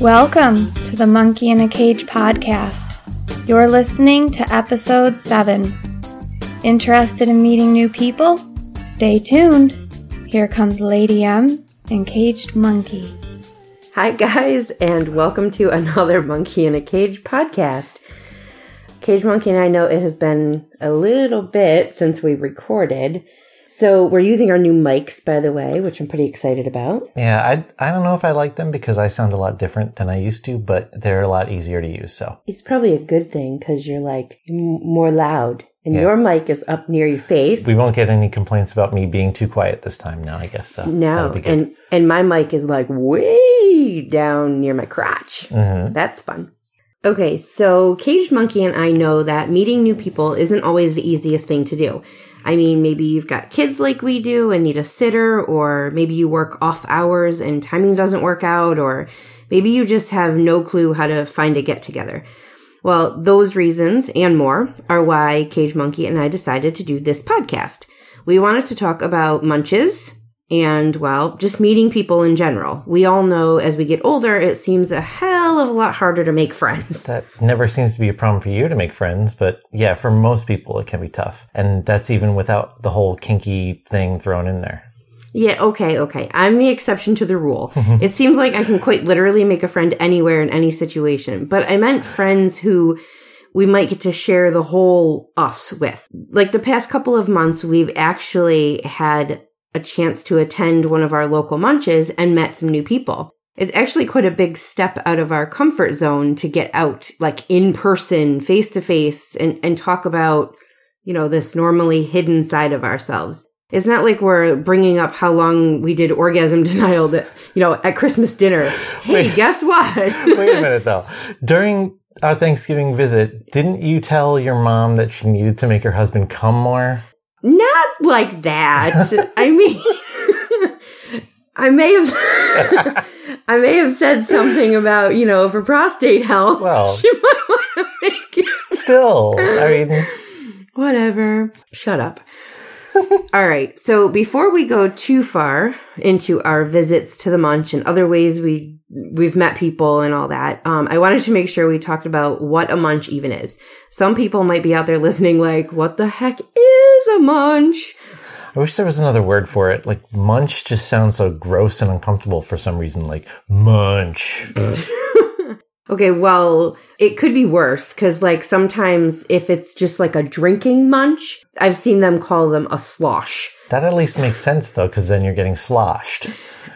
Welcome to the Monkey in a Cage podcast. You're listening to episode 7. Interested in meeting new people? Stay tuned. Here comes Lady M and Caged Monkey. Hi, guys, and welcome to another Monkey in a Cage podcast. Cage Monkey and I know it has been a little bit since we recorded. So we're using our new mics, by the way, which I'm pretty excited about. Yeah, I I don't know if I like them because I sound a lot different than I used to, but they're a lot easier to use. So It's probably a good thing because you're like m- more loud, and Yeah. your mic is up near your face. we won't get any complaints about me being too quiet this time now. I guess so. no, That'll be good. and and my mic is like way down near my crotch. Mhm. That's fun. Okay, so Caged Monkey and I know that meeting new people isn't always the easiest thing to do. I mean, maybe you've got kids like we do and need a sitter, or maybe you work off hours and timing doesn't work out, or maybe you just have no clue how to find a get together. Well, those reasons and more are why Cage Monkey and I decided to do this podcast. We wanted to talk about munches and, well, just meeting people in general. We all know as we get older, it seems a hell of a lot harder to make friends. That never seems to be a problem for you to make friends, but yeah, for most people it can be tough, and that's even without the whole kinky thing thrown in there. Yeah, okay, okay. I'm the exception to the rule. it seems like I can quite literally make a friend anywhere in any situation, but I meant friends who we might get to share the whole us with. Like the past couple of months, we've actually had a chance to attend one of our local munches and met some new people. It's actually quite a big step out of our comfort zone to get out, like in person, face to face, and and talk about, you know, this normally hidden side of ourselves. It's not like we're bringing up how long we did orgasm denial that, you know, at Christmas dinner. Hey, Wait. guess what? Wait a minute though. During our Thanksgiving visit, didn't you tell your mom that she needed to make her husband come more? Not like that. I mean, I may have, I may have said something about, you know, for prostate health. Well- she might want to make it. Still, I mean, Whatever. Shut up. All right. So before we go too far into our visits to the munch and other ways we we've met people and all that, um, I wanted to make sure we talked about what a munch even is. Some people might be out there listening, like, "What the heck is a munch?" I wish there was another word for it. Like munch just sounds so gross and uncomfortable for some reason. Like munch. Okay, well, it could be worse because, like, sometimes if it's just like a drinking munch, I've seen them call them a slosh. That at least makes sense though, because then you're getting sloshed.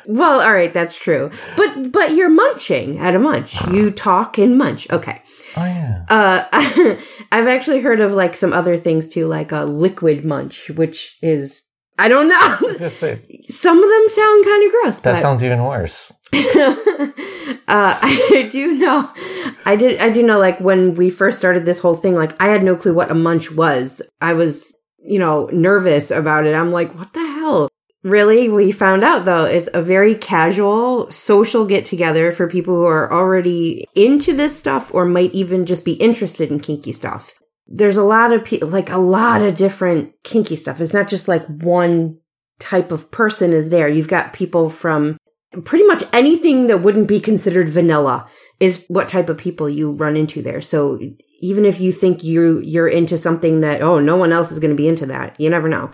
Well, all right, that's true. But but you're munching at a munch. You talk and munch. Okay. Oh yeah. Uh, I've actually heard of like some other things too, like a liquid munch, which is I don't know. some of them sound kind of gross. that sounds even worse. uh, I do know. I did. I do know. Like when we first started this whole thing, like I had no clue what a munch was. I was, you know, nervous about it. I'm like, what the hell? Really? We found out though, it's a very casual social get together for people who are already into this stuff or might even just be interested in kinky stuff. There's a lot of people, like a lot of different kinky stuff. It's not just like one type of person is there. You've got people from pretty much anything that wouldn't be considered vanilla is what type of people you run into there. So even if you think you you're into something that oh no one else is going to be into that, you never know.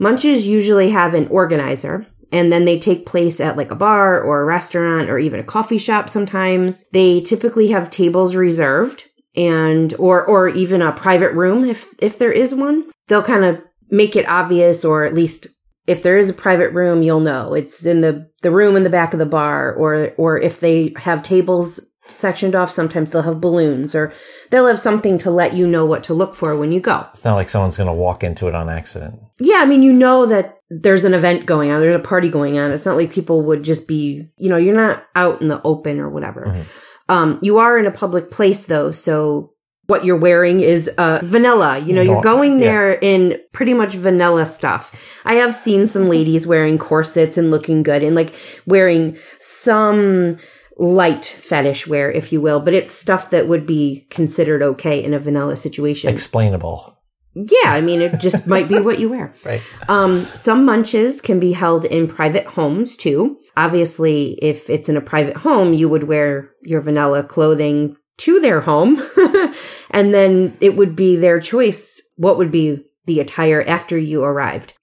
Munches usually have an organizer and then they take place at like a bar or a restaurant or even a coffee shop sometimes. They typically have tables reserved and or or even a private room if if there is one. They'll kind of make it obvious or at least if there is a private room, you'll know it's in the the room in the back of the bar, or or if they have tables sectioned off, sometimes they'll have balloons, or they'll have something to let you know what to look for when you go. It's not like someone's gonna walk into it on accident. Yeah, I mean, you know that there's an event going on, there's a party going on. It's not like people would just be, you know, you're not out in the open or whatever. Mhm. Um, you are in a public place though, so what you're wearing is uh, vanilla. You know, you're Norm- going yeah. there in pretty much vanilla stuff. I have seen some ladies wearing corsets and looking good and like wearing some light fetish wear, if you will, but it's stuff that would be considered okay in a vanilla situation. Explainable. yeah, I mean, it just might be what you wear. Right. Um, some munches can be held in private homes too. Obviously, if it's in a private home, you would wear your vanilla clothing to their home. and then it would be their choice what would be the attire after you arrived.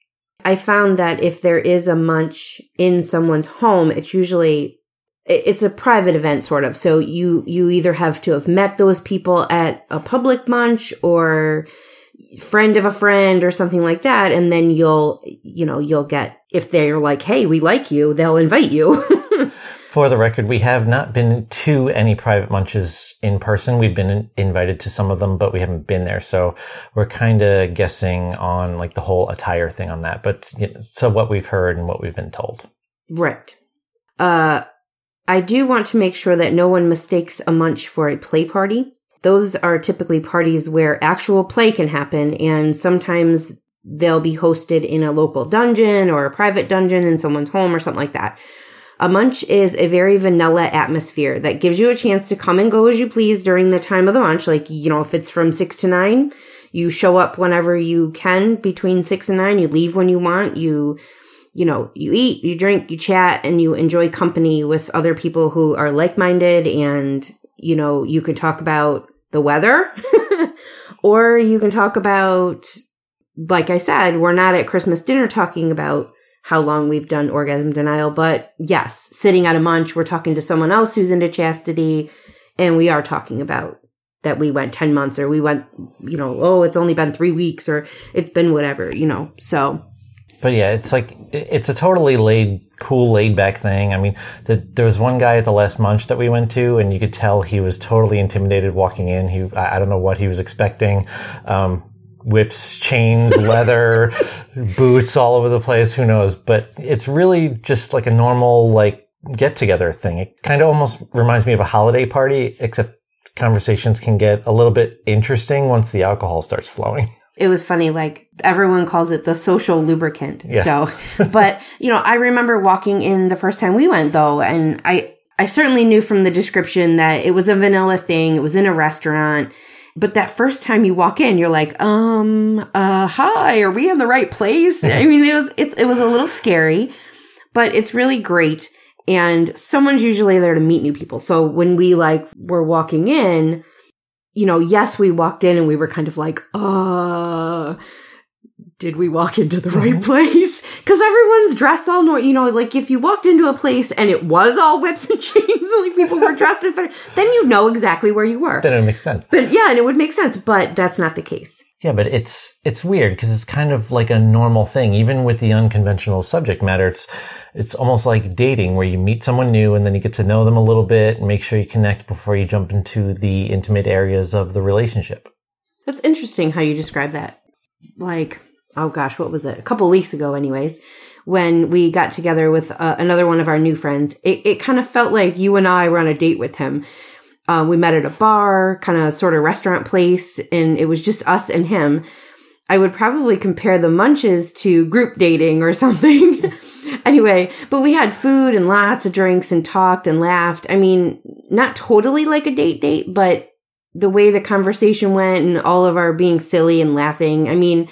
I found that if there is a munch in someone's home, it's usually it's a private event sort of. So you you either have to have met those people at a public munch or friend of a friend or something like that and then you'll you know you'll get if they're like hey we like you they'll invite you For the record, we have not been to any private munches in person. We've been invited to some of them, but we haven't been there. So we're kind of guessing on like the whole attire thing on that. But you know, so what we've heard and what we've been told. right uh i do want to make sure that no one mistakes a munch for a play party those are typically parties where actual play can happen and sometimes they'll be hosted in a local dungeon or a private dungeon in someone's home or something like that a munch is a very vanilla atmosphere that gives you a chance to come and go as you please during the time of the munch. Like, you know, if it's from six to nine, you show up whenever you can between six and nine. You leave when you want. You, you know, you eat, you drink, you chat, and you enjoy company with other people who are like minded. And, you know, you can talk about the weather or you can talk about, like I said, we're not at Christmas dinner talking about how long we've done orgasm denial. But yes, sitting at a munch, we're talking to someone else who's into chastity, and we are talking about that we went 10 months or we went, you know, oh, it's only been three weeks or it's been whatever, you know. So, But yeah, it's like it's a totally laid, cool, laid back thing. I mean, the, there was one guy at the last munch that we went to, and you could tell he was totally intimidated walking in. He, I I don't know what he was expecting. Um, whips, chains, leather, boots all over the place. Who knows? But it's really just like a normal like get together thing. It kind of almost reminds me of a holiday party, except conversations can get a little bit interesting once the alcohol starts flowing. it was funny like everyone calls it the social lubricant. Yeah. so but you know i remember walking in the first time we went though and i i certainly knew from the description that it was a vanilla thing. It was in a restaurant. But that first time you walk in you're like um uh hi are we in the right place? I mean it was it, it was a little scary but it's really great. And someone's usually there to meet new people. So when we like were walking in you know, yes, we walked in and we were kind of like, uh, did we walk into the right Mhm. place? Because everyone's dressed all normal. You know, like if you walked into a place and it was all whips and chains and like people were dressed in, then you know exactly where you were. Then it makes sense. But yeah, and it would make sense. But that's not the case. Yeah, but it's it's weird because it's kind of like a normal thing, even with the unconventional subject matter. It's it's almost like dating, where you meet someone new and then you get to know them a little bit and make sure you connect before you jump into the intimate areas of the relationship. That's interesting how you describe that. Like, oh gosh, what was it? A couple weeks ago, anyways, when we got together with uh, another one of our new friends, it, it kind of felt like you and I were on a date with him. Uh, we met at a bar, kind of sort of restaurant place, and it was just us and him. I would probably compare the munches to group dating or something. anyway, but we had food and lots of drinks and talked and laughed. I mean, not totally like a date date, but the way the conversation went and all of our being silly and laughing. I mean,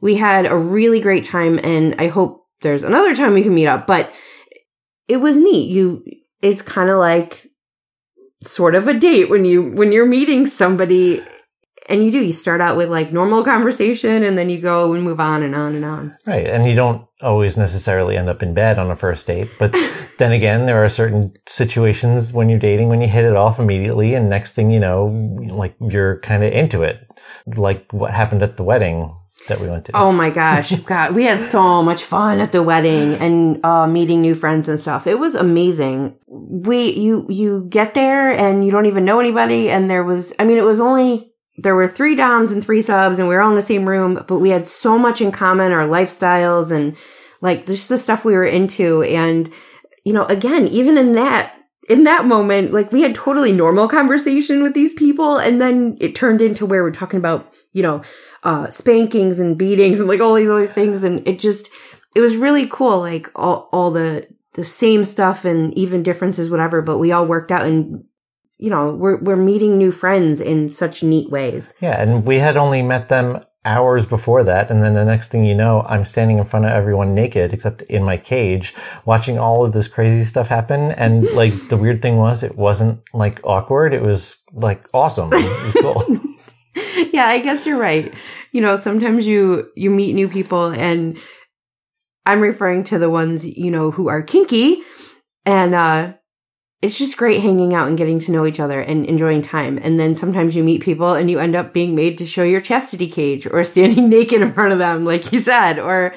we had a really great time and I hope there's another time we can meet up, but it was neat. You, it's kind of like sort of a date when you, when you're meeting somebody and you do, you start out with like normal conversation and then you go and move on and on and on. Right. And you don't always necessarily end up in bed on a first date. But then again, there are certain situations when you're dating when you hit it off immediately and next thing you know, like you're kind of into it. Like what happened at the wedding that we went to. Oh my gosh, God, we had so much fun at the wedding and uh, meeting new friends and stuff. It was amazing. We you you get there and you don't even know anybody, and there was I mean it was only there were three doms and three subs, and we were all in the same room, but we had so much in common, our lifestyles and like just the stuff we were into, and you know, again, even in that in that moment, like we had totally normal conversation with these people, and then it turned into where we're talking about, you know, uh, spankings and beatings and like all these other things, and it just it was really cool, like all all the the same stuff and even differences, whatever. But we all worked out, and you know, we're we're meeting new friends in such neat ways. Yeah, and we had only met them hours before that. And then the next thing you know, I'm standing in front of everyone naked, except in my cage, watching all of this crazy stuff happen. And like the weird thing was, it wasn't like awkward. It was like awesome. It was cool. yeah, I guess you're right. You know, sometimes you you meet new people and I'm referring to the ones, you know, who are kinky and uh it's just great hanging out and getting to know each other and enjoying time. And then sometimes you meet people and you end up being made to show your chastity cage or standing naked in front of them, like you said, or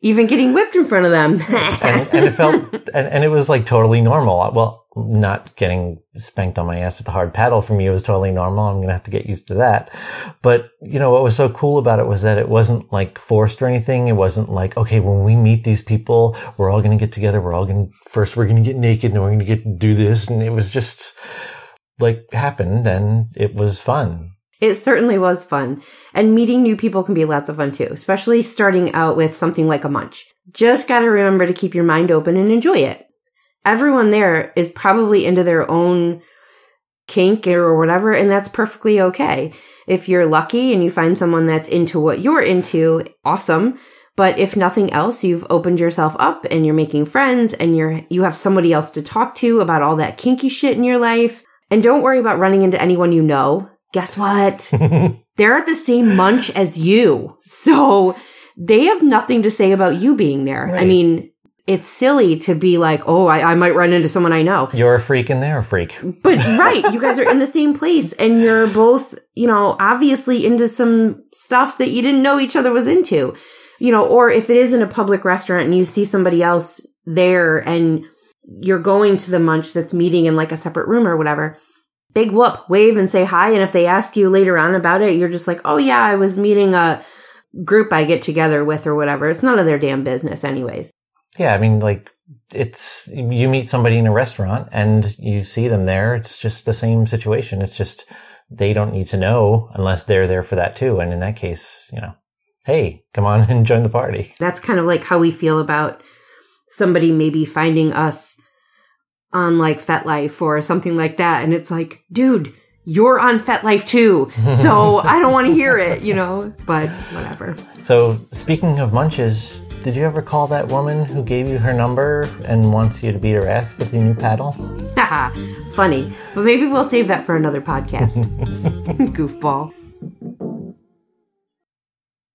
even getting whipped in front of them. and, and, it felt, and, and, it was like totally normal. Well, not getting spanked on my ass with a hard paddle from you was totally normal. I'm going to have to get used to that. But, you know, what was so cool about it was that it wasn't like forced or anything. It wasn't like, okay, when we meet these people, we're all going to get together. We're all going to, first we're going to get naked and we're going to get do this. And it was just like happened and it was fun. It certainly was fun. And meeting new people can be lots of fun too, especially starting out with something like a munch. Just gotta remember to keep your mind open and enjoy it everyone there is probably into their own kink or whatever, and that's perfectly okay. If you're lucky and you find someone that's into what you're into, awesome. But if nothing else, you've opened yourself up and you're making friends and you're you have somebody else to talk to about all that kinky shit in your life. And don't worry about running into anyone you know. Guess what? They're at the same munch as you. So they have nothing to say about you being there. Right. I mean, it's silly to be like, oh, I, I might run into someone I know. You're a freak and they're a freak. But right, you guys are in the same place and you're both, you know, obviously into some stuff that you didn't know each other was into. You know, or if it is in a public restaurant and you see somebody else there and you're going to the munch that's meeting in like a separate room or whatever, big whoop, wave and say hi. And if they ask you later on about it, you're just like, oh yeah, I was meeting a group I get together with or whatever. It's none of their damn business anyways. Yeah, I mean, like it's you meet somebody in a restaurant and you see them there. It's just the same situation. It's just they don't need to know unless they're there for that too. And in that case, you know, hey, come on and join the party. That's kind of like how we feel about somebody maybe finding us on like FetLife or something like that. And it's like, dude, you're on FetLife too. So I don't want to hear it, you know, but whatever. So speaking of munches, did you ever call that woman who gave you her number and wants you to beat her ass with your new paddle? Haha, funny. But maybe we'll save that for another podcast. Goofball.